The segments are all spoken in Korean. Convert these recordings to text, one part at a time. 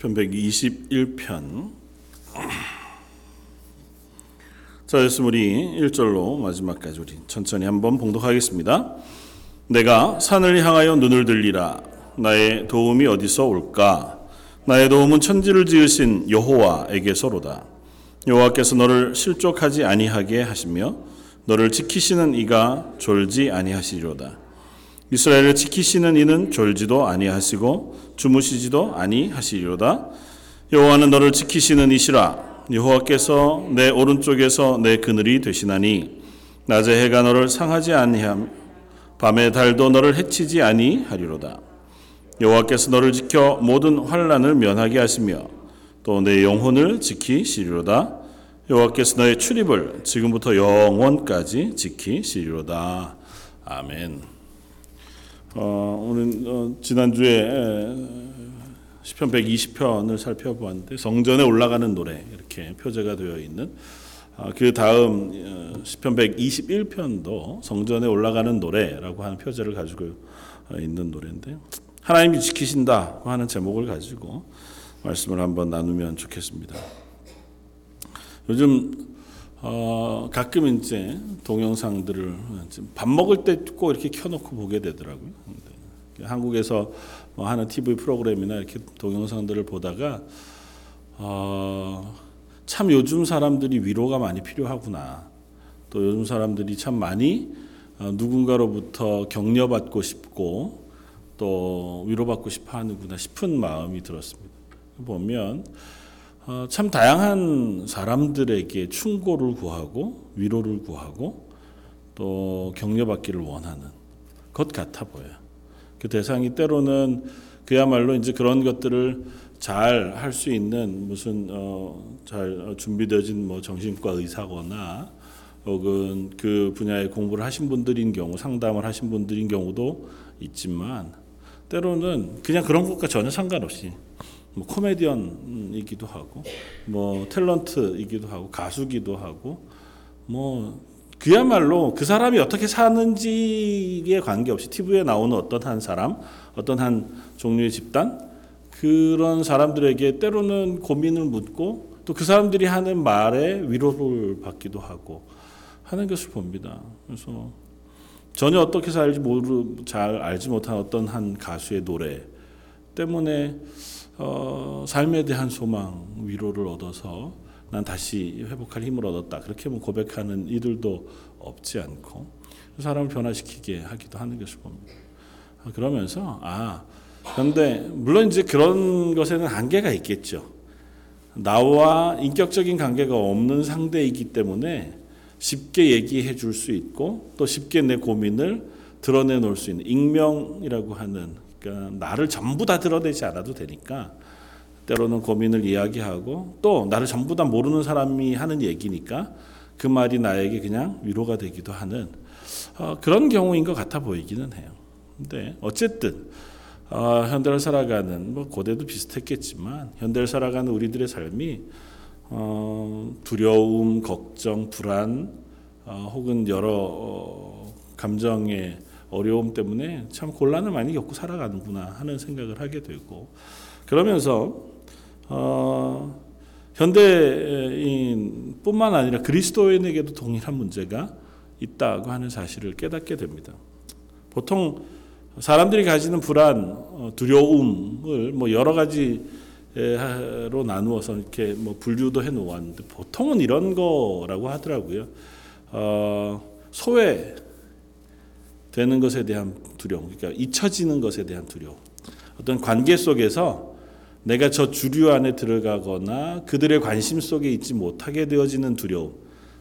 시편 121편. 자, 그래서 우리 1절로 마지막까지 우리 천천히 한번 봉독하겠습니다. 내가 산을 향하여 눈을 들리라. 나의 도움이 어디서 올까? 나의 도움은 천지를 지으신 여호와에게서로다. 여호와께서 너를 실족하지 아니하게 하시며 너를 지키시는 이가 졸지 아니하시리로다 이스라엘을 지키시는 이는 졸지도 아니하시고 주무시지도 아니하시리로다. 여호와는 너를 지키시는 이시라. 여호와께서 내 오른쪽에서 내 그늘이 되시나니 낮에 해가 너를 상하지 아니하며 밤에 달도 너를 해치지 아니하리로다. 여호와께서 너를 지켜 모든 환란을 면하게 하시며 또 내 영혼을 지키시리로다. 여호와께서 너의 출입을 지금부터 영원까지 지키시리로다. 아멘. 어, 오늘 어, 지난주에 시편 120편을 살펴보았는데 성전에 올라가는 노래 이렇게 표제가 되어 있는 아, 그 다음 어, 시편 121편도 성전에 올라가는 노래라고 하는 표제를 가지고 어, 있는 노래인데 하나님이 지키신다고 하는 제목을 가지고 말씀을 한번 나누면 좋겠습니다. 요즘 어, 가끔 이제 동영상들을 밥 먹을 때 꼭 이렇게 켜놓고 보게 되더라고요. 한국에서 뭐 하는 TV 프로그램이나 이렇게 동영상들을 보다가 어, 참 요즘 사람들이 위로가 많이 필요하구나. 또 요즘 사람들이 참 많이 어, 누군가로부터 격려받고 싶고 또 위로받고 싶어 하는구나 싶은 마음이 들었습니다. 보면 어, 참 다양한 사람들에게 충고를 구하고 위로를 구하고 또 격려받기를 원하는 것 같아 보여요. 그 대상이 때로는 그야말로 이제 그런 것들을 잘 할 수 있는 무슨 어, 잘 준비되어진 뭐 정신과 의사거나 혹은 그 분야의 공부를 하신 분들인 경우 상담을 하신 분들인 경우도 있지만 때로는 그냥 그런 것과 전혀 상관없이 뭐 코미디언이기도 하고 뭐 탤런트이기도 하고 가수기도 하고 뭐 그야말로 그 사람이 어떻게 사는지에 관계없이 TV에 나오는 어떤 한 사람, 어떤 한 종류의 집단 그런 사람들에게 때로는 고민을 묻고 또 그 사람들이 하는 말에 위로를 받기도 하고 하는 것을 봅니다. 그래서 전혀 어떻게 살지 모르 잘 알지 못한 어떤 한 가수의 노래 때문에 어, 삶에 대한 소망, 위로를 얻어서 난 다시 회복할 힘을 얻었다. 그렇게 뭐 고백하는 이들도 없지 않고 사람을 변화시키게 하기도 하는 것을 봅니다. 그러면서 아 그런데 물론 이제 그런 것에는 한계가 있겠죠. 나와 인격적인 관계가 없는 상대이기 때문에 쉽게 얘기해 줄 수 있고 또 쉽게 내 고민을 드러내 놓을 수 있는 익명이라고 하는 그러니까 나를 전부 다 드러내지 않아도 되니까 때로는 고민을 이야기하고 또 나를 전부 다 모르는 사람이 하는 얘기니까 그 말이 나에게 그냥 위로가 되기도 하는 어, 그런 경우인 것 같아 보이기는 해요. 근데 어쨌든 어, 현대를 살아가는 뭐 고대도 비슷했겠지만 현대를 살아가는 우리들의 삶이 어, 두려움, 걱정, 불안 어, 혹은 여러 어, 감정의 어려움 때문에 참 곤란을 많이 겪고 살아가는구나 하는 생각을 하게 되고 그러면서 어, 현대인뿐만 아니라 그리스도인에게도 동일한 문제가 있다고 하는 사실을 깨닫게 됩니다. 보통 사람들이 가지는 불안, 어, 두려움을 뭐 여러 가지로 나누어서 이렇게 뭐 분류도 해 놓았는데 보통은 이런 거라고 하더라고요. 어, 소외 되는 것에 대한 두려움, 그러니까 잊혀지는 것에 대한 두려움. 어떤 관계 속에서 내가 저 주류 안에 들어가거나 그들의 관심 속에 있지 못하게 되어지는 두려움.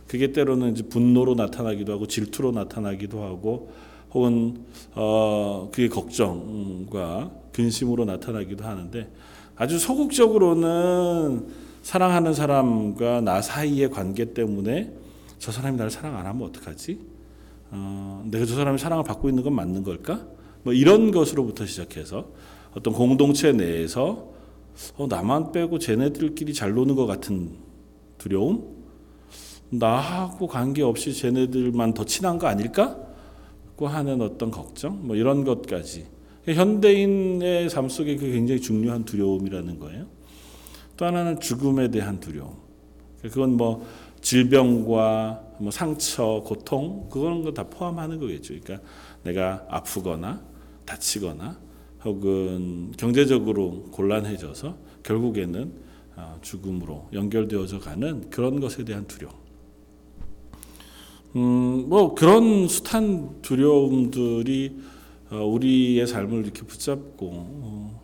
그게 때로는 이제 분노로 나타나기도 하고 질투로 나타나기도 하고 혹은 어 그게 걱정과 근심으로 나타나기도 하는데 아주 소극적으로는 사랑하는 사람과 나 사이의 관계 때문에 저 사람이 나를 사랑 안 하면 어떡하지? 어, 내가 저 사람의 사랑을 받고 있는 건 맞는 걸까? 뭐 이런 것으로부터 시작해서 어떤 공동체 내에서 어, 나만 빼고 쟤네들끼리 잘 노는 것 같은 두려움? 나하고 관계없이 쟤네들만 더 친한 거 아닐까? 고 하는 어떤 걱정? 뭐 이런 것까지. 현대인의 삶 속에 그 굉장히 중요한 두려움이라는 거예요. 또 하나는 죽음에 대한 두려움. 그건 뭐 질병과 뭐 상처, 고통 그런 거 다 포함하는 거겠죠. 그러니까 내가 아프거나 다치거나 혹은 경제적으로 곤란해져서 결국에는 아, 죽음으로 연결되어져 가는 그런 것에 대한 두려움. 음, 뭐 그런 숱한 두려움들이 어, 우리의 삶을 이렇게 붙잡고 어,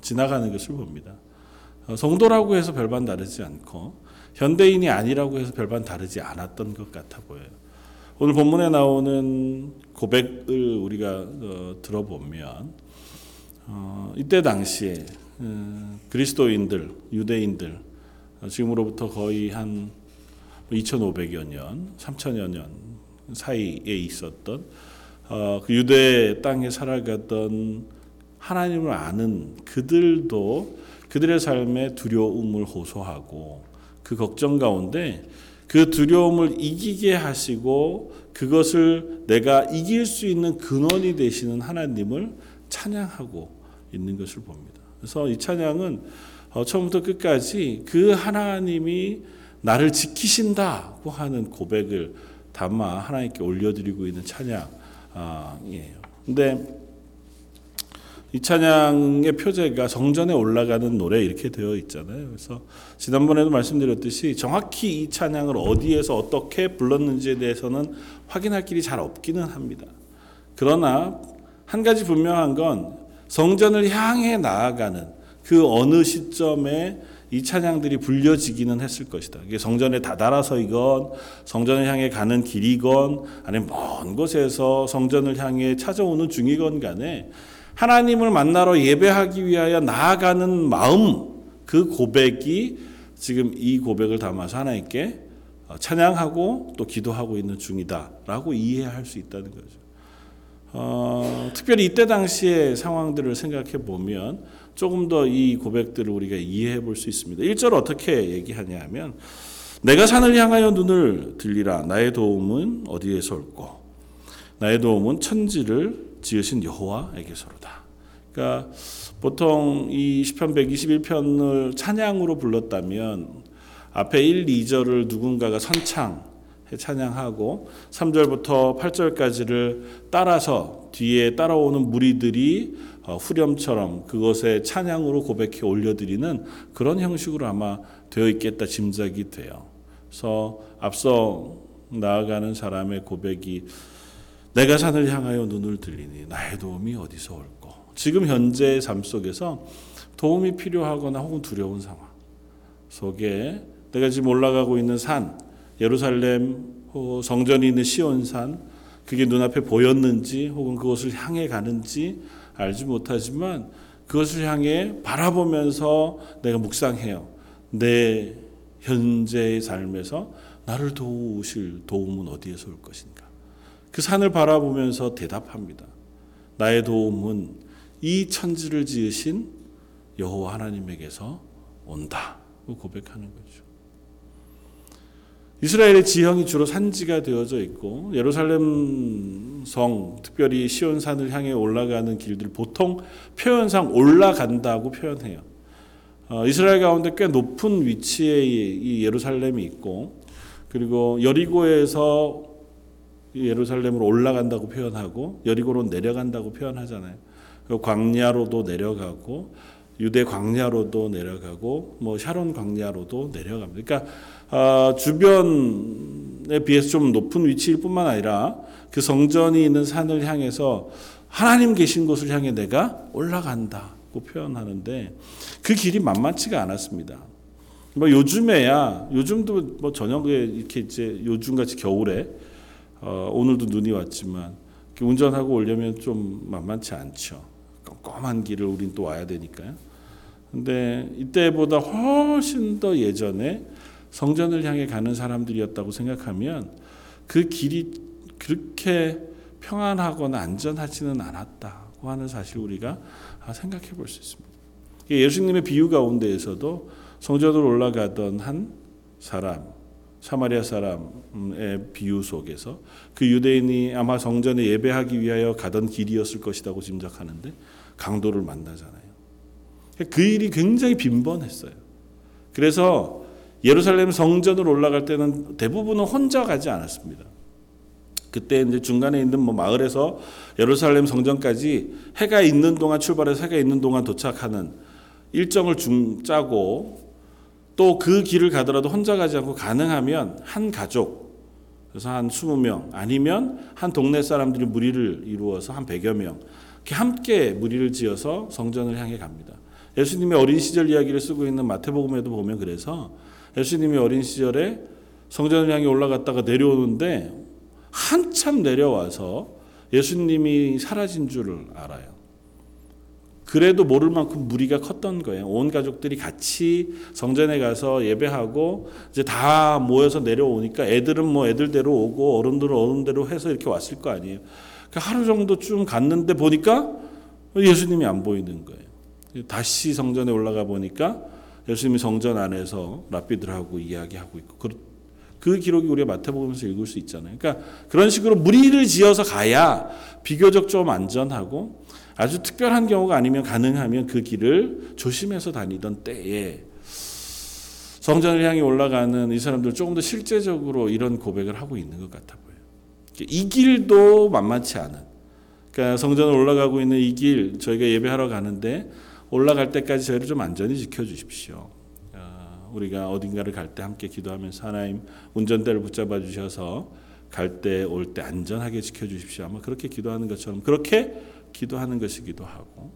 지나가는 것을 봅니다. 어, 성도라고 해서 별반 다르지 않고 현대인이 아니라고 해서 별반 다르지 않았던 것 같아 보여요. 오늘 본문에 나오는 고백을 우리가 어, 들어보면 어, 이때 당시에 어, 그리스도인들, 유대인들 어, 지금으로부터 거의 한 2,500여 년, 3,000여 년 사이에 있었던 어, 그 유대 땅에 살아가던 하나님을 아는 그들도 그들의 삶에 두려움을 호소하고 그 걱정 가운데 그 두려움을 이기게 하시고 그것을 내가 이길 수 있는 근원이 되시는 하나님을 찬양하고 있는 것을 봅니다. 그래서 이 찬양은 어, 처음부터 끝까지 그 하나님이 나를 지키신다고 하는 고백을 담아 하나님께 올려드리고 있는 찬양이에요. 근데 이 찬양의 표제가 성전에 올라가는 노래 이렇게 되어 있잖아요. 그래서 지난번에도 말씀드렸듯이 정확히 이 찬양을 어디에서 어떻게 불렀는지에 대해서는 확인할 길이 잘 없기는 합니다. 그러나 한 가지 분명한 건 성전을 향해 나아가는 그 어느 시점에 이 찬양들이 불려지기는 했을 것이다. 이게 성전에 다다라서이건 성전을 향해 가는 길이건 아니면 먼 곳에서 성전을 향해 찾아오는 중이건 간에 하나님을 만나러 예배하기 위하여 나아가는 마음 그 고백이 지금 이 고백을 담아서 하나님께 찬양하고 또 기도하고 있는 중이다라고 이해할 수 있다는 거죠. 어, 특별히 이때 당시의 상황들을 생각해 보면 조금 더 이 고백들을 우리가 이해해 볼 수 있습니다. 1절 어떻게 얘기하냐 하면 내가 산을 향하여 눈을 들리라 나의 도움은 어디에서 올고 나의 도움은 천지를 지으신 여호와에게서로다. 그러니까 보통 이 시편 121편을 찬양으로 불렀다면 앞에 1, 2절을 누군가가 선창 찬양하고 3절부터 8절까지를 따라서 뒤에 따라오는 무리들이 어, 후렴처럼 그것에 찬양으로 고백해 올려드리는 그런 형식으로 아마 되어 있겠다 짐작이 돼요. 그래서 앞서 나아가는 사람의 고백이 내가 산을 향하여 눈을 들리니 나의 도움이 어디서 올고 지금 현재의 삶 속에서 도움이 필요하거나 혹은 두려운 상황 속에 내가 지금 올라가고 있는 산 예루살렘 성전이 있는 시온산 그게 눈앞에 보였는지 혹은 그것을 향해 가는지 알지 못하지만 그것을 향해 바라보면서 내가 묵상해요. 내 현재의 삶에서 나를 도우실 도움은 어디에서 올 것인가? 그 산을 바라보면서 대답합니다. 나의 도움은 이 천지를 지으신 여호와 하나님에게서 온다. 고백하는 거죠. 이스라엘의 지형이 주로 산지가 되어져 있고 예루살렘 성 특별히 시온산을 향해 올라가는 길들 보통 표현상 올라간다고 표현해요. 어, 이스라엘 가운데 꽤 높은 위치에 이 예루살렘이 있고 그리고 여리고에서 예루살렘으로 올라간다고 표현하고 여리고로 내려간다고 표현하잖아요. 광야로도 내려가고 유대 광야로도 내려가고 뭐 샤론 광야로도 내려갑니다. 그러니까 어, 주변에 비해서 좀 높은 위치일 뿐만 아니라 그 성전이 있는 산을 향해서 하나님 계신 곳을 향해 내가 올라간다고 표현하는데 그 길이 만만치가 않았습니다. 뭐 요즘에야 요즘도 뭐 저녁에 이렇게 이제 요즘 같이 겨울에 어, 오늘도 눈이 왔지만 운전하고 오려면 좀 만만치 않죠. 껌껌한 길을 우린 또 와야 되니까요. 근데 이때보다 훨씬 더 예전에 성전을 향해 가는 사람들이었다고 생각하면 그 길이 그렇게 평안하거나 안전하지는 않았다고 하는 사실 우리가 생각해 볼 수 있습니다. 예수님의 비유 가운데에서도 성전으로 올라가던 한 사람, 사마리아 사람의 비유 속에서 그 유대인이 아마 성전에 예배하기 위하여 가던 길이었을 것이라고 짐작하는데 강도를 만나잖아요. 그 일이 굉장히 빈번했어요. 그래서 예루살렘 성전으로 올라갈 때는 대부분은 혼자 가지 않았습니다. 그때 이제 중간에 있는 뭐 마을에서 예루살렘 성전까지 해가 있는 동안 출발해서 해가 있는 동안 도착하는 일정을 중 짜고 또 그 길을 가더라도 혼자 가지 않고 가능하면 한 가족 그래서 한 20명 아니면 한 동네 사람들이 무리를 이루어서 한 100여 명 이렇게 함께 무리를 지어서 성전을 향해 갑니다. 예수님의 어린 시절 이야기를 쓰고 있는 마태복음에도 보면 그래서 예수님이 어린 시절에 성전을 향해 올라갔다가 내려오는데 한참 내려와서 예수님이 사라진 줄을 알아요. 그래도 모를 만큼 무리가 컸던 거예요. 온 가족들이 같이 성전에 가서 예배하고 이제 다 모여서 내려오니까 애들은 뭐 애들대로 오고 어른들은 어른대로 해서 이렇게 왔을 거 아니에요. 그러니까 하루 정도 쭉 갔는데 보니까 예수님이 안 보이는 거예요. 다시 성전에 올라가 보니까 예수님이 성전 안에서 랍비들하고 이야기하고 있고 그, 그 기록이 우리가 마태복음에서 읽을 수 있잖아요. 그러니까 그런 식으로 무리를 지어서 가야 비교적 좀 안전하고 아주 특별한 경우가 아니면 가능하면 그 길을 조심해서 다니던 때에 성전을 향해 올라가는 이 사람들 조금 더 실제적으로 이런 고백을 하고 있는 것 같아 보여요. 이 길도 만만치 않은. 그러니까 성전을 올라가고 있는 이 길 저희가 예배하러 가는데 올라갈 때까지 저희를 좀 안전히 지켜주십시오. 아, 우리가 어딘가를 갈 때 함께 기도하면서 하나님 운전대를 붙잡아 주셔서 갈 때 올때 안전하게 지켜주십시오. 아마 그렇게 기도하는 것처럼 그렇게 기도하는 것이기도 하고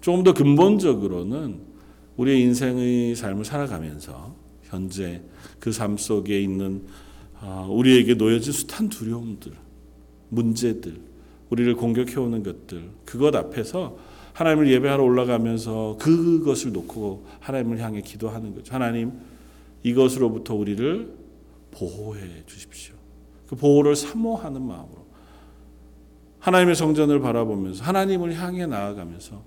조금 더 근본적으로는 우리의 인생의 삶을 살아가면서 현재 그 삶 속에 있는 아, 우리에게 놓여진 숱한 두려움들, 문제들, 우리를 공격해오는 것들, 그것 앞에서 하나님을 예배하러 올라가면서 그것을 놓고 하나님을 향해 기도하는 거죠. 하나님, 이것으로부터 우리를 보호해 주십시오. 그 보호를 사모하는 마음으로. 하나님의 성전을 바라보면서 하나님을 향해 나아가면서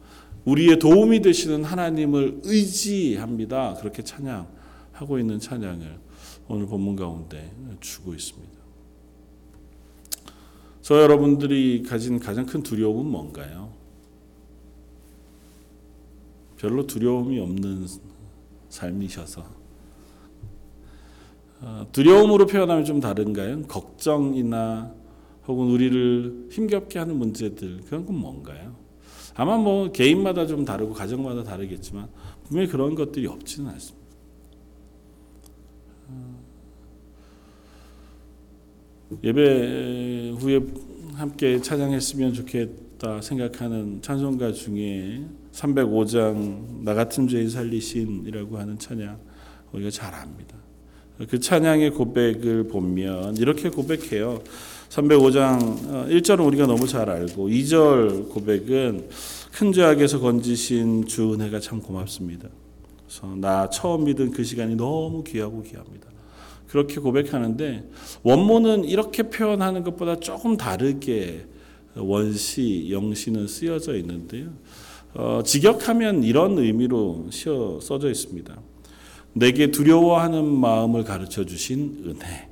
우리의 도움이 되시는 하나님을 의지합니다. 그렇게 찬양하고 있는 찬양을 오늘 본문 가운데 주고 있습니다. 저 여러분들이 가진 가장 큰 두려움은 뭔가요? 별로 두려움이 없는 삶이셔서 어, 두려움으로 표현하면 좀 다른가요? 걱정이나 혹은 우리를 힘겹게 하는 문제들 그런 건 뭔가요? 아마 뭐 개인마다 좀 다르고 가정마다 다르겠지만 분명히 그런 것들이 없지는 않습니다. 예배 후에 함께 찬양했으면 좋겠다 생각하는 찬송가 중에 305장 나 같은 죄인 살리신이라고 하는 찬양 우리가 잘 압니다. 그 찬양의 고백을 보면 이렇게 고백해요. 305장 1절은 우리가 너무 잘 알고 2절 고백은 큰 죄악에서 건지신 주 은혜가 참 고맙습니다. 그래서 나 처음 믿은 그 시간이 너무 귀하고 귀합니다. 그렇게 고백하는데 원문은 이렇게 표현하는 것보다 조금 다르게 원시 영시는 쓰여져 있는데요. 어, 직역하면 이런 의미로 써져 있습니다. 내게 두려워하는 마음을 가르쳐 주신 은혜.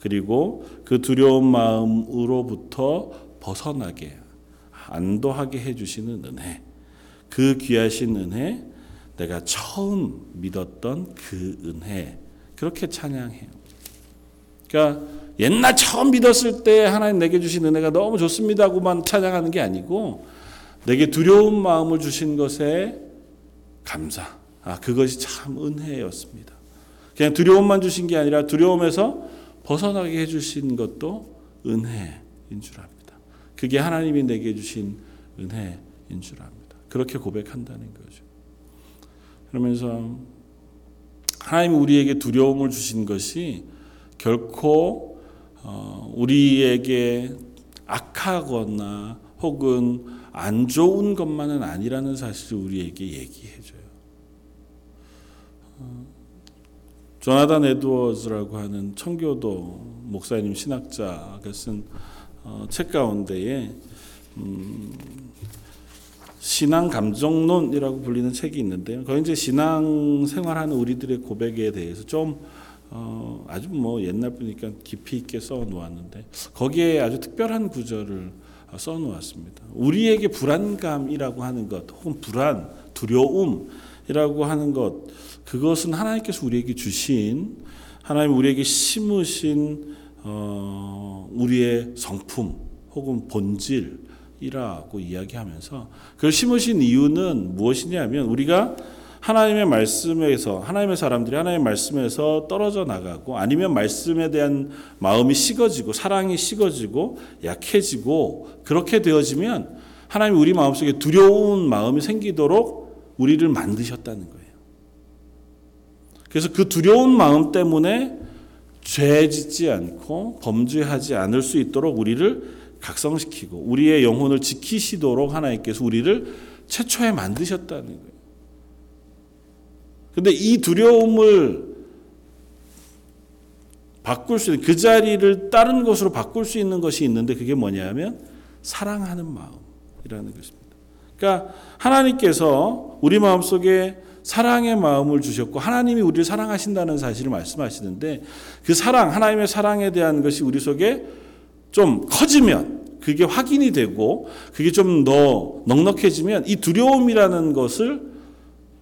그리고 그 두려운 마음으로부터 벗어나게 안도하게 해 주시는 은혜. 그 귀하신 은혜 내가 처음 믿었던 그 은혜. 그렇게 찬양해요. 그러니까 옛날 처음 믿었을 때 하나님 내게 주신 은혜가 너무 좋습니다고만 찬양하는 게 아니고 내게 두려운 마음을 주신 것에 감사. 아, 그것이 참 은혜였습니다. 그냥 두려움만 주신 게 아니라 두려움에서 벗어나게 해주신 것도 은혜인 줄 압니다. 그게 하나님이 내게 주신 은혜인 줄 압니다. 그렇게 고백한다는 거죠. 그러면서 하나님 우리에게 두려움을 주신 것이 결코 어, 우리에게 악하거나 혹은 안 좋은 것만은 아니라는 사실을 우리에게 얘기해줘요. 조나단 에드워즈라고 하는 청교도 목사님 신학자가 쓴책 어, 가운데에 음, 신앙 감정론이라고 불리는 책이 있는데요. 거기 이제 신앙 생활하는 우리들의 고백에 대해서 좀 어, 아주 뭐 옛날 분이니까 깊이 있게 써 놓았는데 거기에 아주 특별한 구절을 써 놓았습니다. 우리에게 불안감이라고 하는 것, 혹은 불안, 두려움이라고 하는 것 그것은 하나님께서 우리에게 주신 하나님 우리에게 심으신 어, 우리의 성품 혹은 본질이라고 이야기하면서 그걸 심으신 이유는 무엇이냐면 우리가 하나님의 말씀에서 하나님의 사람들이 하나님의 말씀에서 떨어져 나가고 아니면 말씀에 대한 마음이 식어지고 사랑이 식어지고 약해지고 그렇게 되어지면 하나님이 우리 마음속에 두려운 마음이 생기도록 우리를 만드셨다는 거예요. 그래서 그 두려운 마음 때문에 죄 짓지 않고 범죄하지 않을 수 있도록 우리를 각성시키고 우리의 영혼을 지키시도록 하나님께서 우리를 최초에 만드셨다는 거예요. 근데 이 두려움을 바꿀 수 있는 그 자리를 다른 것으로 바꿀 수 있는 것이 있는데 그게 뭐냐면 사랑하는 마음이라는 것입니다. 그러니까 하나님께서 우리 마음속에 사랑의 마음을 주셨고 하나님이 우리를 사랑하신다는 사실을 말씀하시는데 그 사랑 하나님의 사랑에 대한 것이 우리 속에 좀 커지면 그게 확인이 되고 그게 좀 더 넉넉해지면 이 두려움이라는 것을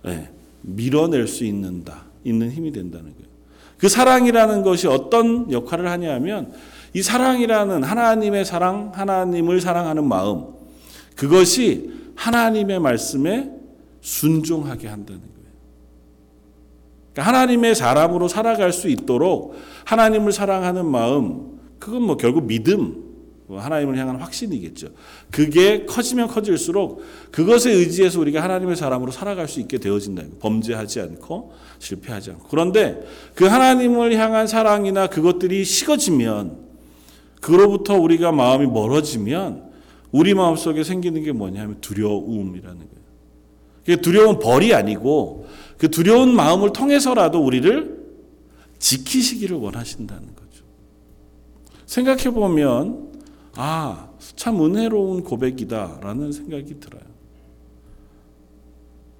예, 밀어낼 수 있는다 있는 힘이 된다는 거예요. 그 사랑이라는 것이 어떤 역할을 하냐면 이 사랑이라는 하나님의 사랑, 하나님을 사랑하는 마음 그것이 하나님의 말씀에 순종하게 한다는 거예요. 그러니까 하나님의 사람으로 살아갈 수 있도록 하나님을 사랑하는 마음, 그건 뭐 결국 믿음, 뭐 하나님을 향한 확신이겠죠. 그게 커지면 커질수록 그것에 의지해서 우리가 하나님의 사람으로 살아갈 수 있게 되어진다. 범죄하지 않고 실패하지 않고. 그런데 그 하나님을 향한 사랑이나 그것들이 식어지면 그로부터 우리가 마음이 멀어지면 우리 마음 속에 생기는 게 뭐냐면 두려움이라는 거예요. 두려운 벌이 아니고 그 두려운 마음을 통해서라도 우리를 지키시기를 원하신다는 거죠. 생각해 보면 아, 참 은혜로운 고백이다라는 생각이 들어요.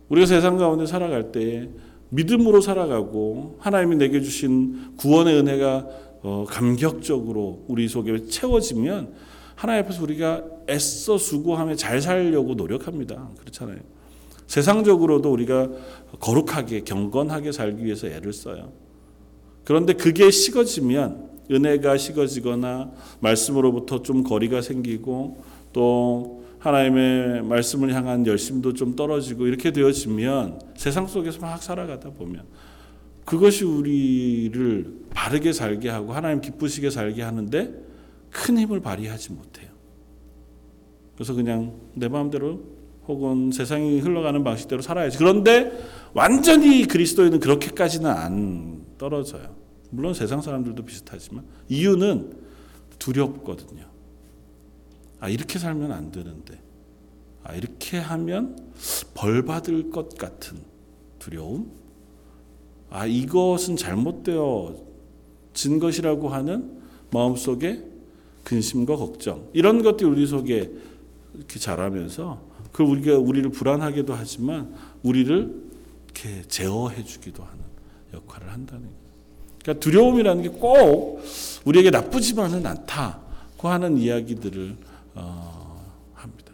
우리가 세상 가운데 살아갈 때 믿음으로 살아가고 하나님이 내게 주신 구원의 은혜가 어, 감격적으로 우리 속에 채워지면 하나님 앞에서 우리가 애써 수고하며 잘 살려고 노력합니다. 그렇잖아요. 세상적으로도 우리가 거룩하게 경건하게 살기 위해서 애를 써요. 그런데 그게 식어지면 은혜가 식어지거나 말씀으로부터 좀 거리가 생기고 또 하나님의 말씀을 향한 열심도 좀 떨어지고 이렇게 되어지면 세상 속에서 막 살아가다 보면 그것이 우리를 바르게 살게 하고 하나님 기쁘시게 살게 하는데 큰 힘을 발휘하지 못해요. 그래서 그냥 내 마음대로 혹은 세상이 흘러가는 방식대로 살아야지. 그런데 완전히 그리스도인은 그렇게까지는 안 떨어져요. 물론 세상 사람들도 비슷하지만 이유는 두렵거든요. 아 이렇게 살면 안 되는데, 아 이렇게 하면 벌 받을 것 같은 두려움. 아 이것은 잘못되어진 것이라고 하는 마음속에 근심과 걱정 이런 것들이 우리 속에 이렇게 자라면서 그 우리가 우리를 불안하게도 하지만 우리를 이렇게 제어해 주기도 하는 역할을 한다는 거예요. 그러니까 두려움이라는 게 꼭 우리에게 나쁘지만은 않다고 하는 이야기들을 어, 합니다.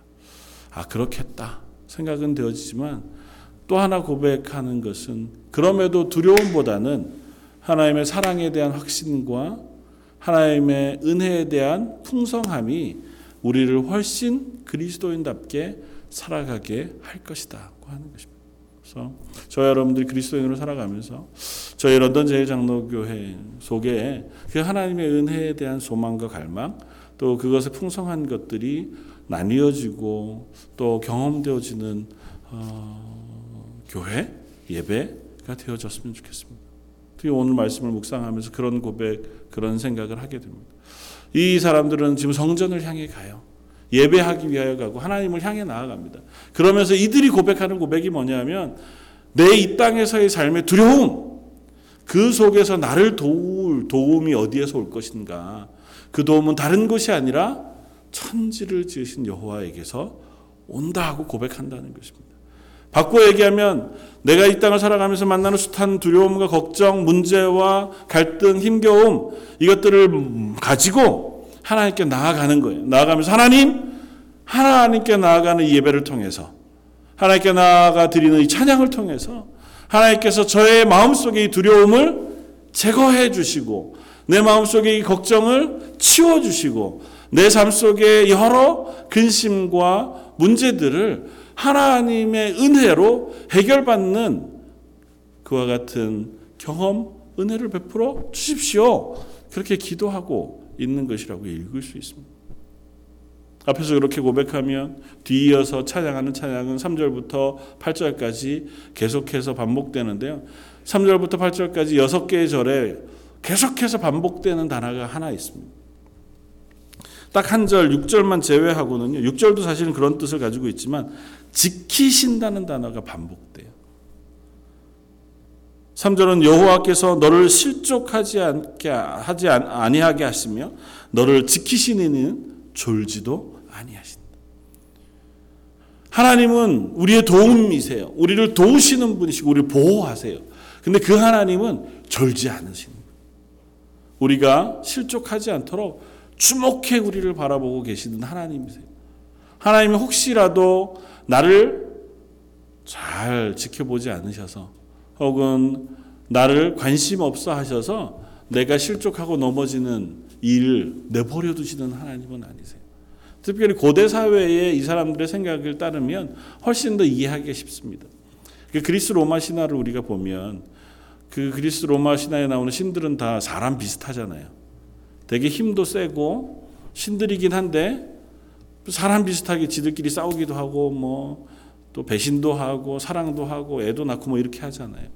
아 그렇겠다 생각은 되어지지만 또 하나 고백하는 것은 그럼에도 두려움보다는 하나님의 사랑에 대한 확신과 하나님의 은혜에 대한 풍성함이 우리를 훨씬 그리스도인답게 살아가게 할 것이다고 하는 것입니다. 그래서 저 여러분들이 그리스도인으로 살아가면서 저희 런던 제일장로교회 속에 그 하나님의 은혜에 대한 소망과 갈망 또 그것의 풍성한 것들이 나뉘어지고 또 경험되어지는 어, 교회 예배가 되어졌으면 좋겠습니다. 특히 오늘 말씀을 묵상하면서 그런 고백 그런 생각을 하게 됩니다. 이 사람들은 지금 성전을 향해 가요. 예배하기 위하여 가고 하나님을 향해 나아갑니다. 그러면서 이들이 고백하는 고백이 뭐냐면 내 이 땅에서의 삶의 두려움 그 속에서 나를 도울 도움이 어디에서 올 것인가? 그 도움은 다른 것이 아니라 천지를 지으신 여호와에게서 온다 하고 고백한다는 것입니다. 바꿔 얘기하면 내가 이 땅을 살아가면서 만나는 숱한 두려움과 걱정, 문제와 갈등, 힘겨움 이것들을 가지고 하나님께 나아가는 거예요. 나아가면서 하나님, 하나님께 나아가는 이 예배를 통해서 하나님께 나아가 드리는 이 찬양을 통해서 하나님께서 저의 마음속의 이 두려움을 제거해 주시고 내 마음속의 이 걱정을 치워 주시고 내 삶 속의 여러 근심과 문제들을 하나님의 은혜로 해결받는 그와 같은 경험, 은혜를 베풀어 주십시오. 그렇게 기도하고 있는 것이라고 읽을 수 있습니다. 앞에서 그렇게 고백하면 뒤이어서 찬양하는 찬양은 3절부터 8절까지 계속해서 반복되는데요. 3절부터 8절까지 6개의 절에 계속해서 반복되는 단어가 하나 있습니다. 딱 한 절, 6절만 제외하고는요. 6절도 사실은 그런 뜻을 가지고 있지만 지키신다는 단어가 반복돼요. 3절은 여호와께서 너를 실족하지 않게 하지 아니하게 하시며 너를 지키시는 졸지도 아니하신다. 하나님은 우리의 도움이세요. 우리를 도우시는 분이시고 우리를 보호하세요. 근데 그 하나님은 졸지 않으십니다. 우리가 실족하지 않도록 주목해 우리를 바라보고 계시는 하나님이세요. 하나님이 혹시라도 나를 잘 지켜보지 않으셔서 혹은 나를 관심 없어 하셔서 내가 실족하고 넘어지는 일을 내버려 두시는 하나님은 아니세요. 특별히 고대 사회의 이 사람들의 생각을 따르면 훨씬 더 이해하기 쉽습니다. 그 그리스 로마 신화를 우리가 보면 그 그리스 로마 신화에 나오는 신들은 다 사람 비슷하잖아요. 되게 힘도 세고 신들이긴 한데 사람 비슷하게 지들끼리 싸우기도 하고 뭐 또 배신도 하고 사랑도 하고 애도 낳고 뭐 이렇게 하잖아요.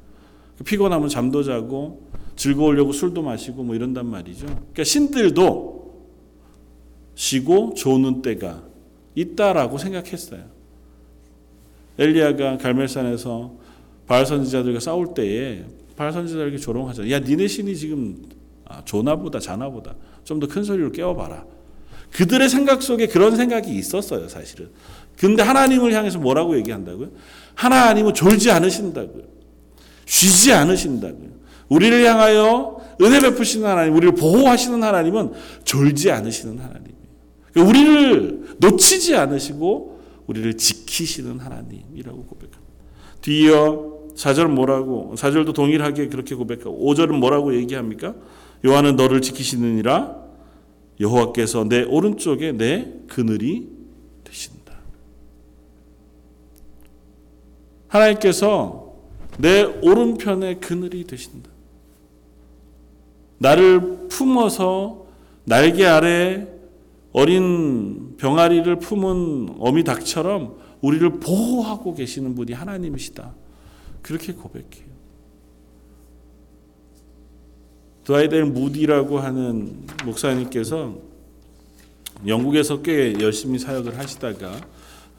피곤하면 잠도 자고 즐거우려고 술도 마시고 뭐 이런단 말이죠. 그러니까 신들도 쉬고 조는 때가 있다라고 생각했어요. 엘리야가 갈멜산에서 바알 선지자들과 싸울 때에 바알 선지자들에게 조롱하잖아요. 야, 니네 신이 지금 아, 조나보다 자나보다 좀 더 큰 소리로 깨워봐라. 그들의 생각 속에 그런 생각이 있었어요, 사실은. 근데 하나님을 향해서 뭐라고 얘기한다고요? 하나님은 졸지 않으신다고요. 쉬지 않으신다고요. 우리를 향하여 은혜 베푸시는 하나님, 우리를 보호하시는 하나님은 졸지 않으시는 하나님이에요. 그러니까 우리를 놓치지 않으시고 우리를 지키시는 하나님이라고 고백합니다. 뒤이어 4절 뭐라고 4절도 동일하게 그렇게 고백하고 5절은 뭐라고 얘기합니까? 요한은 너를 지키시느니라 여호와께서 내 오른쪽에 내 그늘이 되신다. 하나님께서 내 오른편에 그늘이 되신다. 나를 품어서 날개 아래 어린 병아리를 품은 어미 닭처럼 우리를 보호하고 계시는 분이 하나님이시다. 그렇게 고백해요. 드와이델 무디라고 하는 목사님께서 영국에서 꽤 열심히 사역을 하시다가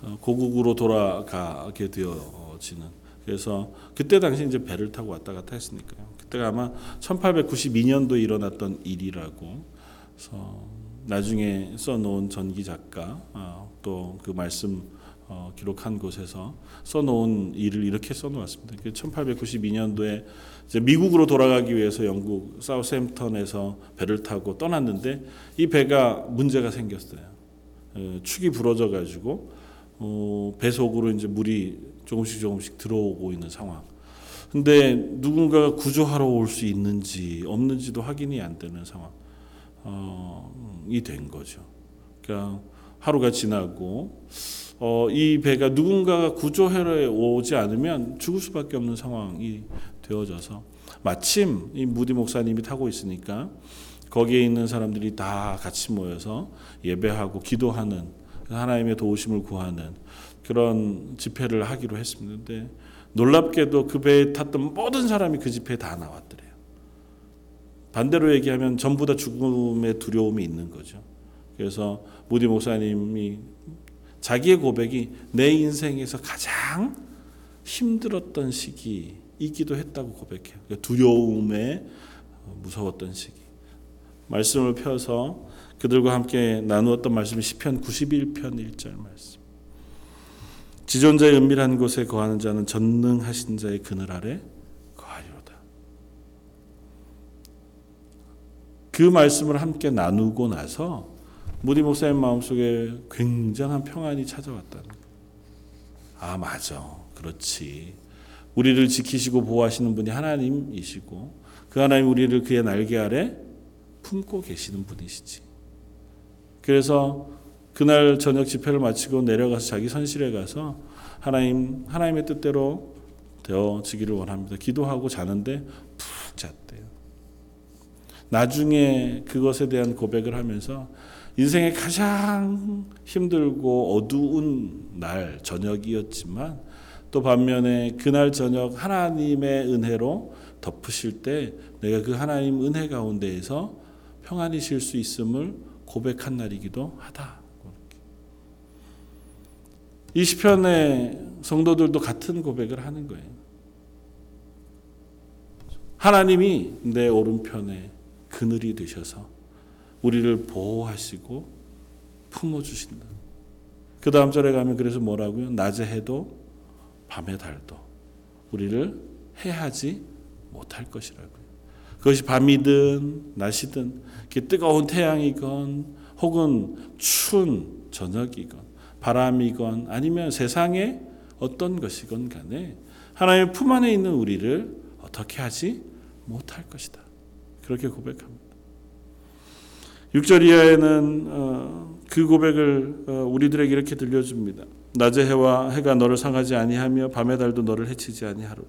어, 고국으로 돌아가게 되어지는 그래서 그때 당시 이제 배를 타고 왔다 갔다 했으니까요. 그때가 아마 1892년도에 일어났던 일이라고 그래서 나중에 써놓은 전기 작가 어, 또그 말씀 어, 기록한 곳에서 써놓은 일을 이렇게 써놓았습니다. 1892년도에 이제 미국으로 돌아가기 위해서 영국 사우스햄턴에서 배를 타고 떠났는데 이 배가 문제가 생겼어요. 어, 축이 부러져 가지고 어, 배 속으로 이제 물이 조금씩 조금씩 들어오고 있는 상황. 근데 누군가가 구조하러 올 수 있는지 없는지도 확인이 안 되는 상황이 어, 된 거죠. 그러니까 하루가 지나고 어, 이 배가 누군가가 구조하러 오지 않으면 죽을 수밖에 없는 상황이 되어져서 마침 이 무디 목사님이 타고 있으니까 거기에 있는 사람들이 다 같이 모여서 예배하고 기도하는 하나님의 도우심을 구하는 그런 집회를 하기로. 근데 놀랍게도 그 배에 탔던 모든 사람이 그 집회에 다 나왔더래요. 반대로 얘기하면 전부 다 죽음의 두려움이 있는 거죠. 그래서 무디 목사님이 자기의 고백이 내 인생에서 가장 힘들었던 시기이기도 했다고 고백해요. 그러니까 두려움에 무서웠던 시기. 말씀을 펴서 그들과 함께 나누었던 말씀이 시편 91편 1절 말씀. 지존자의 은밀한 곳에 거하는 자는 전능하신 자의 그늘 아래 거하리로다. 그 말씀을 함께 나누고 나서 무디 목사님 마음속에 굉장한 평안이 찾아왔다는 아 맞아, 그렇지. 우리를 지키시고 보호하시는 분이 하나님이시고 그 하나님 우리를 그의 날개 아래 품고 계시는 분이시지. 그래서 그날 저녁 집회를 마치고 내려가서 자기 선실에 가서 하나님 하나님의 뜻대로 되어지기를 원합니다. 기도하고 자는데 푹 잤대요. 나중에 그것에 대한 고백을 하면서 인생의 가장 힘들고 어두운 날 저녁이었지만 또 반면에 그날 저녁 하나님의 은혜로 덮으실 때 내가 그 하나님 은혜 가운데에서 평안히 쉴 수 있음을 고백한 날이기도 하다. 이 시편의 성도들도 같은 고백을 하는 거예요. 하나님이 내 오른편에 그늘이 되셔서 우리를 보호하시고 품어주신다. 그 다음 절에 가면 그래서 뭐라고요? 낮에 해도 밤에 달도 우리를 해하지 못할 것이라고요. 그것이 밤이든 낮이든 뜨거운 태양이건 혹은 추운 저녁이건 바람이건 아니면 세상의 어떤 것이건 간에 하나님의 품 안에 있는 우리를 어떻게 하지 못할 것이다. 그렇게 고백합니다. 6절 이하에는 어, 그 고백을 어, 우리들에게 이렇게 들려줍니다. 낮의 해와 해가 너를 상하지 아니하며 밤의 달도 너를 해치지 아니하로.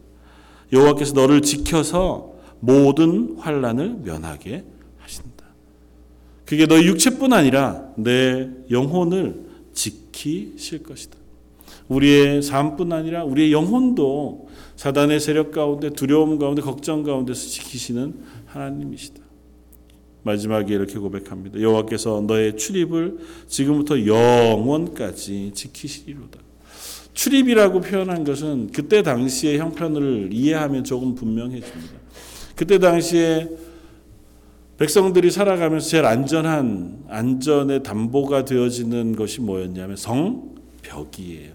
여호와께서 너를 지켜서 모든 환란을 면하게 하신다. 그게 너의 육체뿐 아니라 내 영혼을 지키실 것이다. 우리의 삶뿐 아니라 우리의 영혼도 사단의 세력 가운데 두려움 가운데 걱정 가운데서 지키시는 하나님이시다. 마지막에 이렇게 고백합니다. 여호와께서 너의 출입을 지금부터 영원까지 지키시리로다. 출입이라고 표현한 것은 그때 당시의 형편을 이해하면 조금 분명해집니다. 그때 당시에 백성들이 살아가면서 제일 안전한 안전의 담보가 되어지는 것이 뭐였냐면 성벽이에요.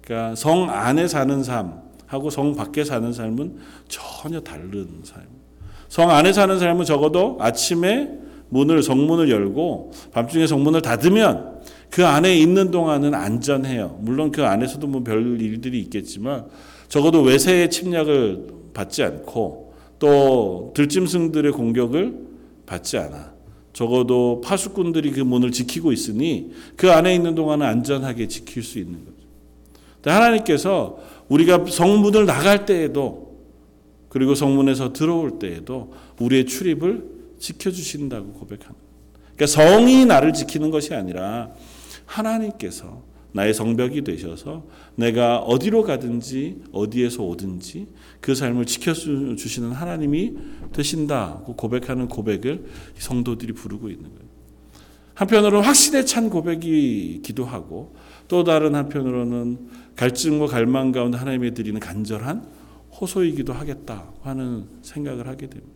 그러니까 성 안에 사는 삶하고 성 밖에 사는 삶은 전혀 다른 삶. 성 안에 사는 삶은 적어도 아침에 문을 성문을 열고 밤중에 성문을 닫으면 그 안에 있는 동안은 안전해요. 물론 그 안에서도 뭐 별 일들이 있겠지만 적어도 외세의 침략을 받지 않고 또 들짐승들의 공격을 받지 않아. 적어도 파수꾼들이 그 문을 지키고 있으니 그 안에 있는 동안은 안전하게 지킬 수 있는 거죠. 하나님께서 우리가 성문을 나갈 때에도 그리고 성문에서 들어올 때에도 우리의 출입을 지켜주신다고 고백합니다. 그러니까 성이 나를 지키는 것이 아니라 하나님께서 나의 성벽이 되셔서 내가 어디로 가든지 어디에서 오든지 그 삶을 지켜주시는 하나님이 되신다고 고백하는 고백을 성도들이 부르고 있는 거예요. 한편으로는 확신에 찬 고백이기도 하고 또 다른 한편으로는 갈증과 갈망 가운데 하나님이 드리는 간절한 호소이기도 하겠다 하는 생각을 하게 됩니다.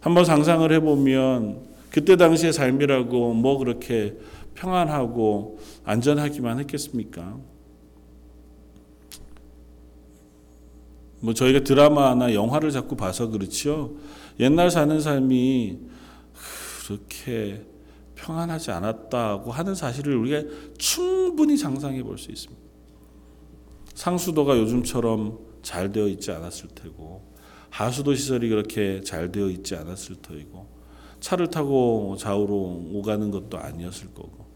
한번 상상을 해보면 그때 당시의 삶이라고 뭐 그렇게 평안하고 안전하기만 했겠습니까? 뭐 저희가 드라마나 영화를 자꾸 봐서 그렇지요. 옛날 사는 삶이 그렇게 평안하지 않았다고 하는 사실을 우리가 충분히 상상해 볼 수 있습니다. 상수도가 요즘처럼 잘 되어 있지 않았을 테고 하수도 시설이 그렇게 잘 되어 있지 않았을 터이고 차를 타고 좌우로 오가는 것도 아니었을 거고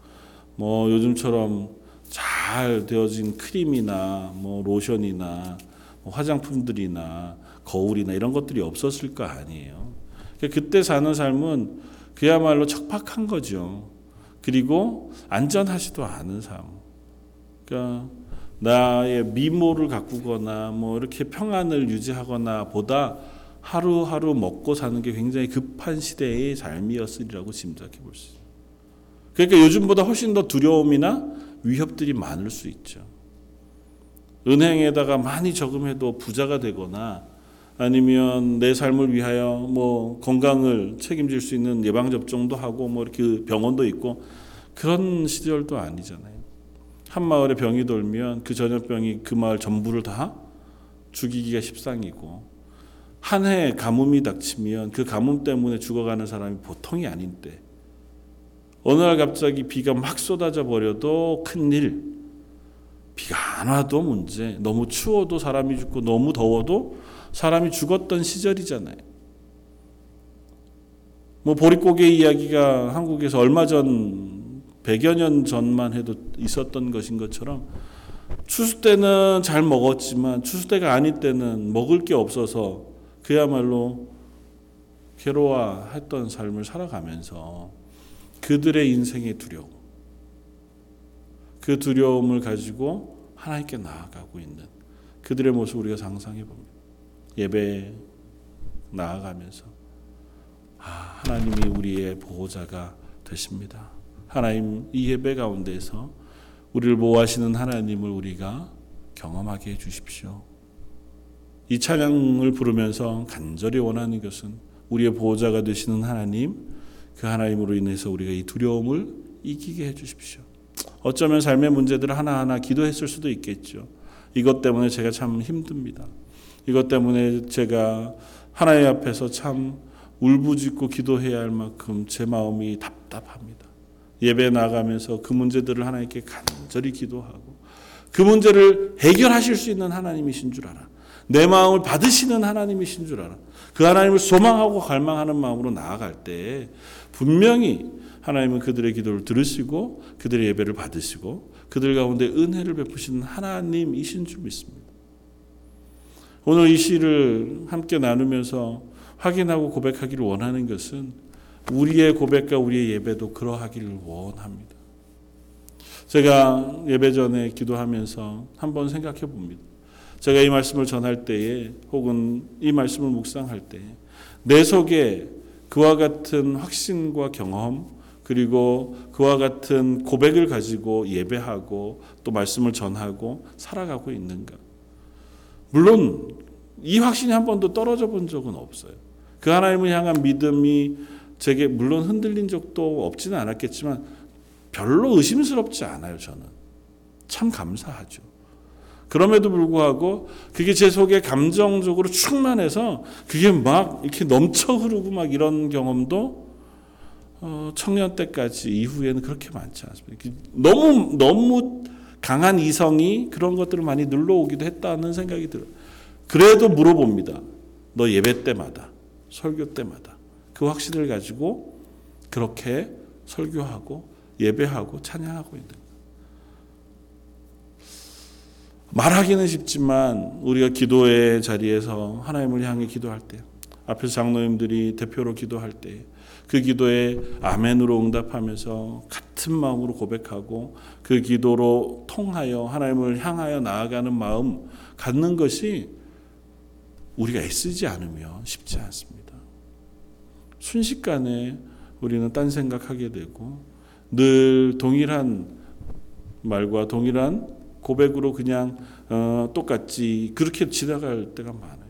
뭐 요즘처럼 잘 되어진 크림이나 뭐 로션이나 뭐 화장품들이나 거울이나 이런 것들이 없었을 거 아니에요. 그러니까 그때 사는 삶은 그야말로 척박한 거죠. 그리고 안전하지도 않은 삶. 그러니까 나의 미모를 가꾸거나 뭐 이렇게 평안을 유지하거나 보다 하루하루 먹고 사는 게 굉장히 급한 시대의 삶이었으리라고 짐작해 볼 수 있어요. 그러니까 요즘보다 훨씬 더 두려움이나 위협들이 많을 수 있죠. 은행에다가 많이 저금해도 부자가 되거나 아니면 내 삶을 위하여 뭐 건강을 책임질 수 있는 예방 접종도 하고 뭐 이렇게 병원도 있고 그런 시절도 아니잖아요. 한 마을에 병이 돌면 그 전염병이 그 마을 전부를 다 죽이기가 십상이고 한해 가뭄이 닥치면 그 가뭄 때문에 죽어가는 사람이 보통이 아닌데 어느 날 갑자기 비가 막 쏟아져 버려도 큰일 비가 안 와도 문제, 너무 추워도 사람이 죽고 너무 더워도 사람이 죽었던 시절이잖아요. 뭐 보릿고개 이야기가 한국에서 얼마 전 100여 년 전만 해도 있었던 것인 것처럼 추수 때는 잘 먹었지만 추수 때가 아닐 때는 먹을 게 없어서 그야말로 괴로워했던 삶을 살아가면서 그들의 인생의 두려움, 그 두려움을 가지고 하나님께 나아가고 있는 그들의 모습 우리가 상상해 봅니다. 예배 나아가면서 아, 하나님이 우리의 보호자가 되십니다. 하나님 이 예배 가운데서 우리를 보호하시는 하나님을 우리가 경험하게 해 주십시오. 이 찬양을 부르면서 간절히 원하는 것은 우리의 보호자가 되시는 하나님, 그 하나님으로 인해서 우리가 이 두려움을 이기게 해 주십시오. 어쩌면 삶의 문제들을 하나하나 기도했을 수도 있겠죠. 이것 때문에 제가 참 힘듭니다. 이것 때문에 제가 하나님 앞에서 참 울부짖고 기도해야 할 만큼 제 마음이 답답합니다. 예배 나가면서 그 문제들을 하나님께 간절히 기도하고 그 문제를 해결하실 수 있는 하나님이신 줄 알아. 내 마음을 받으시는 하나님이신 줄 알아. 그 하나님을 소망하고 갈망하는 마음으로 나아갈 때 분명히 하나님은 그들의 기도를 들으시고 그들의 예배를 받으시고 그들 가운데 은혜를 베푸시는 하나님이신 줄 믿습니다. 오늘 이 시를 함께 나누면서 확인하고 고백하기를 원하는 것은 우리의 고백과 우리의 예배도 그러하기를 원합니다. 제가 예배 전에 기도하면서 한번 생각해 봅니다. 제가 이 말씀을 전할 때에 혹은 이 말씀을 묵상할 때에 내 속에 그와 같은 확신과 경험 그리고 그와 같은 고백을 가지고 예배하고 또 말씀을 전하고 살아가고 있는가? 물론 이 확신이 한 번도 떨어져 본 적은 없어요. 그 하나님을 향한 믿음이 제게 물론 흔들린 적도 없지는 않았겠지만 별로 의심스럽지 않아요, 저는. 참 감사하죠. 그럼에도 불구하고 그게 제 속에 감정적으로 충만해서 그게 막 이렇게 넘쳐 흐르고 막 이런 경험도 어, 청년 때까지 이후에는 그렇게 많지 않습니다. 너무 너무 강한 이성이 그런 것들을 많이 눌러오기도 했다는 생각이 들어요. 그래도 물어봅니다. 너 예배 때마다 설교 때마다 그 확신을 가지고 그렇게 설교하고 예배하고 찬양하고 있는 말하기는 쉽지만 우리가 기도의 자리에서 하나님을 향해 기도할 때 앞에서 장로님들이 대표로 기도할 때 그 기도에 아멘으로 응답하면서 같은 마음으로 고백하고 그 기도로 통하여 하나님을 향하여 나아가는 마음 갖는 것이 우리가 애쓰지 않으면 쉽지 않습니다. 순식간에 우리는 딴 생각하게 되고 늘 동일한 말과 동일한 고백으로 그냥 어, 똑같이 그렇게 지나갈 때가 많아요.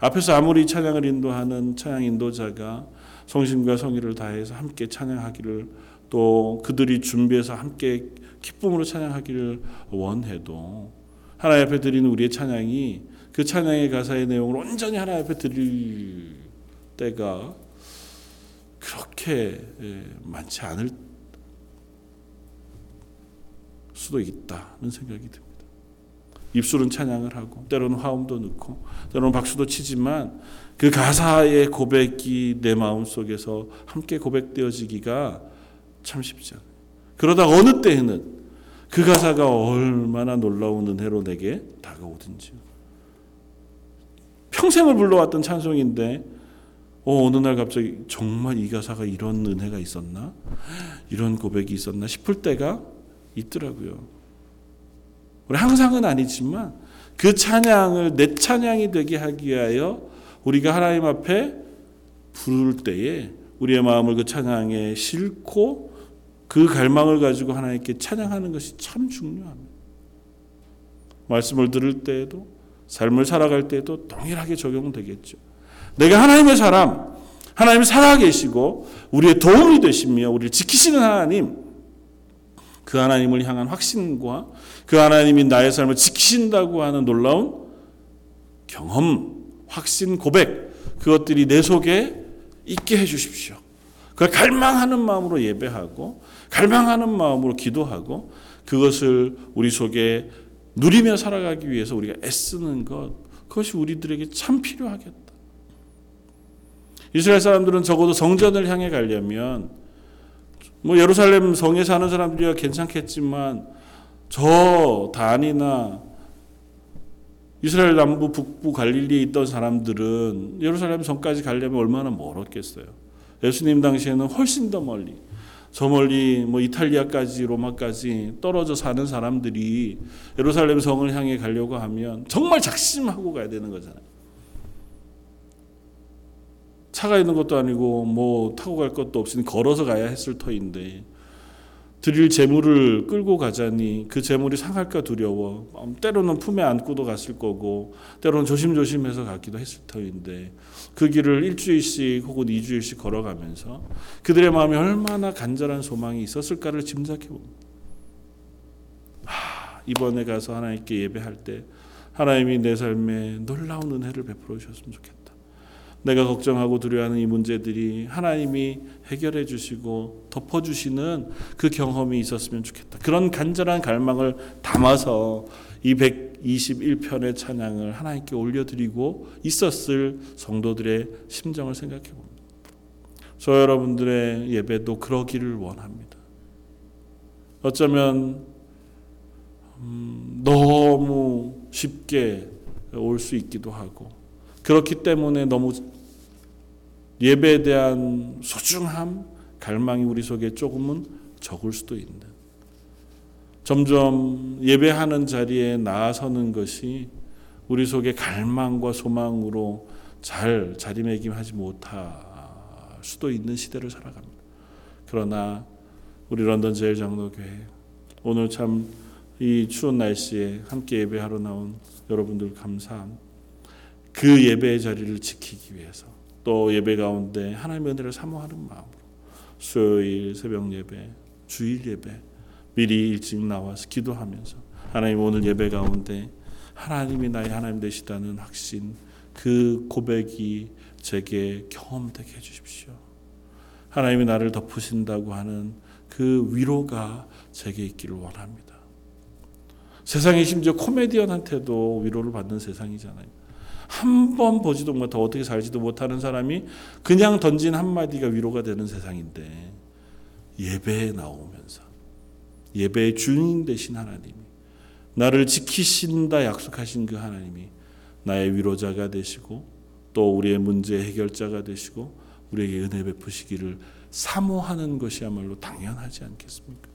앞에서 아무리 찬양을 인도하는 찬양 인도자가 성심과 성의를 다해서 함께 찬양하기를 또 그들이 준비해서 함께 기쁨으로 찬양하기를 원해도 하나님 앞에 드리는 우리의 찬양이 그 찬양의 가사의 내용을 온전히 하나님 앞에 드릴 때가 그렇게 많지 않을 수도 있다는 생각이 듭니다. 입술은 찬양을 하고 때로는 화음도 넣고 때로는 박수도 치지만 그 가사의 고백이 내 마음 속에서 함께 고백되어지기가 참 쉽지 않아요. 그러다 어느 때에는 그 가사가 얼마나 놀라운 은혜로 내게 다가오든지요. 평생을 불러왔던 찬송인데 어, 어느 날 갑자기 정말 이 가사가 이런 은혜가 있었나? 이런 고백이 있었나 싶을 때가 있더라고요. 우리 항상은 아니지만 그 찬양을 내 찬양이 되게 하기 위하여 우리가 하나님 앞에 부를 때에 우리의 마음을 그 찬양에 싣고 그 갈망을 가지고 하나님께 찬양하는 것이 참 중요합니다. 말씀을 들을 때에도 삶을 살아갈 때에도 동일하게 적용되겠죠. 내가 하나님의 사람, 하나님이 살아계시고 우리의 도움이 되시며 우리를 지키시는 하나님, 그 하나님을 향한 확신과 그 하나님이 나의 삶을 지키신다고 하는 놀라운 경험, 확신, 고백, 그것들이 내 속에 있게 해 주십시오. 그 갈망하는 마음으로 예배하고, 갈망하는 마음으로 기도하고, 그것을 우리 속에 누리며 살아가기 위해서 우리가 애쓰는 것 그것이 우리들에게 참 필요하겠다. 이스라엘 사람들은 적어도 성전을 향해 가려면 뭐 예루살렘 성에 사는 사람들이야 괜찮겠지만 저 단이나 이스라엘 남부 북부 갈릴리에 있던 사람들은 예루살렘 성까지 가려면 얼마나 멀었겠어요. 예수님 당시에는 훨씬 더 멀리 저 멀리 뭐 이탈리아까지 로마까지 떨어져 사는 사람들이 예루살렘 성을 향해 가려고 하면 정말 작심하고 가야 되는 거잖아요. 차가 있는 것도 아니고 뭐 타고 갈 것도 없으니 걸어서 가야 했을 터인데 드릴 재물을 끌고 가자니 그 재물이 상할까 두려워 때로는 품에 안고도 갔을 거고 때로는 조심조심해서 갔기도 했을 터인데 그 길을 일주일씩 혹은 이주일씩 걸어가면서 그들의 마음에 얼마나 간절한 소망이 있었을까를 짐작해 봅니다. 하, 이번에 가서 하나님께 예배할 때 하나님이 내 삶에 놀라운 은혜를 베풀어 주셨으면 좋겠다. 내가 걱정하고 두려워하는 이 문제들이 하나님이 해결해 주시고 덮어 주시는 그 경험이 있었으면 좋겠다. 그런 간절한 갈망을 담아서 이 121편의 찬양을 하나님께 올려드리고 있었을 성도들의 심정을 생각해 봅니다. 저 여러분들의 예배도 그러기를 원합니다. 어쩌면 음, 너무 쉽게 올 수 있기도 하고 그렇기 때문에 너무 예배에 대한 소중함, 갈망이 우리 속에 조금은 적을 수도 있는. 점점 예배하는 자리에 나아서는 것이 우리 속에 갈망과 소망으로 잘 자리매김하지 못할 수도 있는 시대를 살아갑니다. 그러나 우리 런던 제일 장로교회 오늘 참 이 추운 날씨에 함께 예배하러 나온 여러분들 감사합니다. 그 예배의 자리를 지키기 위해서 또 예배 가운데 하나님의 은혜를 사모하는 마음으로 수요일 새벽 예배, 주일 예배 미리 일찍 나와서 기도하면서 하나님 오늘 예배 가운데 하나님이 나의 하나님 되시다는 확신 그 고백이 제게 경험되게 해주십시오. 하나님이 나를 덮으신다고 하는 그 위로가 제게 있기를 원합니다. 세상이 심지어 코미디언한테도 위로를 받는 세상이잖아요. 한 번 보지도 못하고 어떻게 살지도 못하는 사람이 그냥 던진 한마디가 위로가 되는 세상인데 예배에 나오면서 예배의 주인 되신 하나님이 나를 지키신다 약속하신 그 하나님이 나의 위로자가 되시고 또 우리의 문제 해결자가 되시고 우리에게 은혜 베푸시기를 사모하는 것이야말로 당연하지 않겠습니까?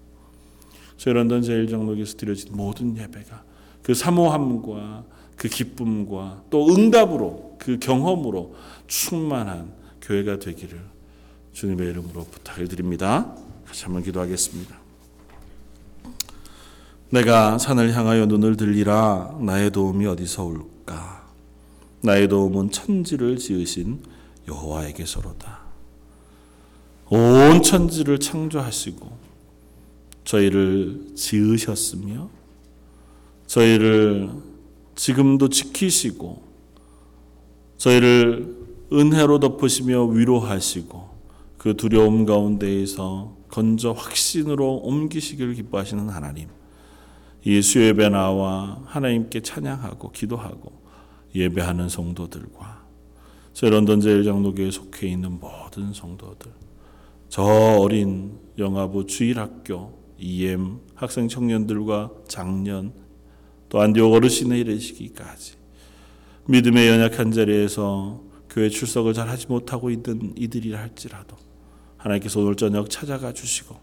저희 런던 제일장로교에서 드려진 모든 예배가 그 사모함과 그 기쁨과 또 응답으로 그 경험으로 충만한 교회가 되기를 주님의 이름으로 부탁을 드립니다. 같이 한번 기도하겠습니다. 내가 산을 향하여 눈을 들리라 나의 도움이 어디서 올까 나의 도움은 천지를 지으신 여호와에게서로다 온 천지를 창조하시고 저희를 지으셨으며 저희를 지금도 지키시고 저희를 은혜로 덮으시며 위로하시고 그 두려움 가운데에서 건져 확신으로 옮기시기를 기뻐하시는 하나님. 예수 예배 나와 하나님께 찬양하고 기도하고 예배하는 성도들과 저 런던 제일장로교에 속해 있는 모든 성도들 저 어린 영아부 주일학교 EM 학생 청년들과 장년 또 안디옥 어르신에 이르시기까지 믿음의 연약한 자리에서 교회 출석을 잘 하지 못하고 있는 이들이라 할지라도 하나님께서 오늘 저녁 찾아가 주시고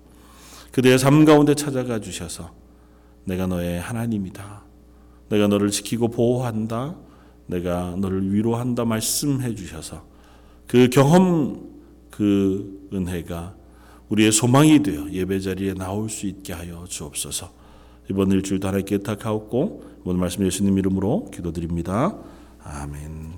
그들의 삶 가운데 찾아가 주셔서 내가 너의 하나님이다. 내가 너를 지키고 보호한다. 내가 너를 위로한다 말씀해 주셔서 그 경험 그 은혜가 우리의 소망이 되어 예배 자리에 나올 수 있게 하여 주옵소서. 이번 일주일도 하나님께 탁하옵고 오늘 말씀 예수님 이름으로 기도드립니다. 아멘.